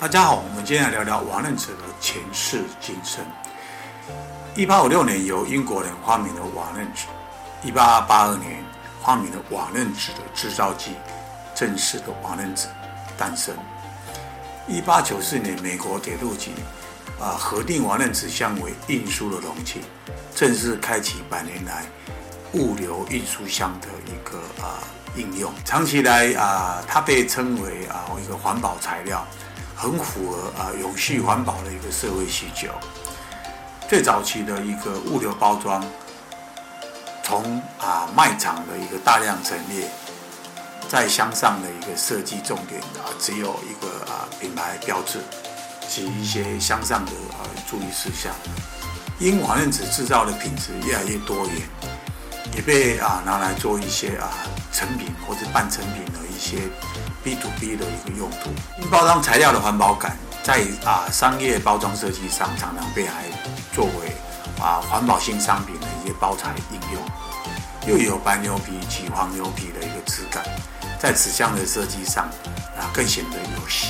大家好，我们今天来聊聊瓦楞纸的前世今生。一八五六年，由英国人发明了瓦楞纸；一八八二年，发明了瓦楞纸的制造机，正式的瓦楞纸诞生。一八九四年，美国铁路局啊核定瓦楞纸箱为运输的容器，正式开启百年来物流运输箱的一个啊应用。长期以来啊，它被称为啊一个环保材料。很符合啊永续环保的一个社会需求。最早期的一个物流包装，从啊卖场的一个大量陈列，在箱上的一个设计重点啊，只有一个啊品牌标志及一些箱上的啊注意事项。因瓦楞纸制造的品质越来越多元，也被啊拿来做一些啊成品或者半成品的一些。B to B 的一个用途，包装材料的环保感，在啊商业包装设计上常常被还作为啊环保性商品的一些包材应用，又有白牛皮及黄牛皮的一个质感，在纸箱的设计上啊更显得有戏。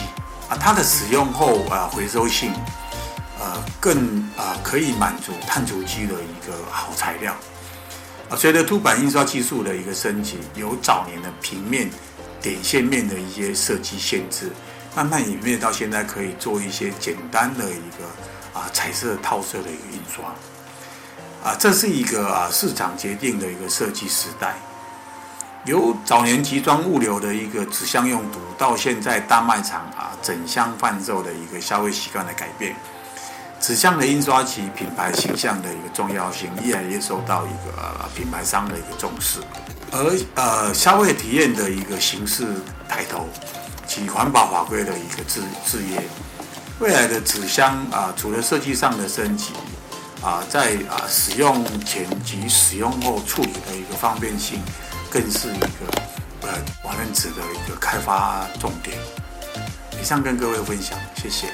啊，它的使用后啊回收性呃更啊可以满足碳足迹的一个好材料。啊，随着凸版印刷技术的一个升级，由早年的平面。点线面的一些设计限制，慢慢演变到现在可以做一些简单的一个啊彩色套色的一个印刷，啊，这是一个啊市场决定的一个设计时代。由早年集装物流的一个纸箱用途，到现在大卖场啊整箱贩售的一个消费习惯的改变，纸箱的印刷及品牌形象的一个重要性，越来越受到一个品牌商的一个重视。而呃，消费体验的一个形式抬头，及环保法规的一个制制约，未来的纸箱啊、除了设计上的升级啊、在啊、使用前及使用后处理的一个方便性，更是一个呃瓦楞纸的一个开发重点。以上跟各位分享，谢谢。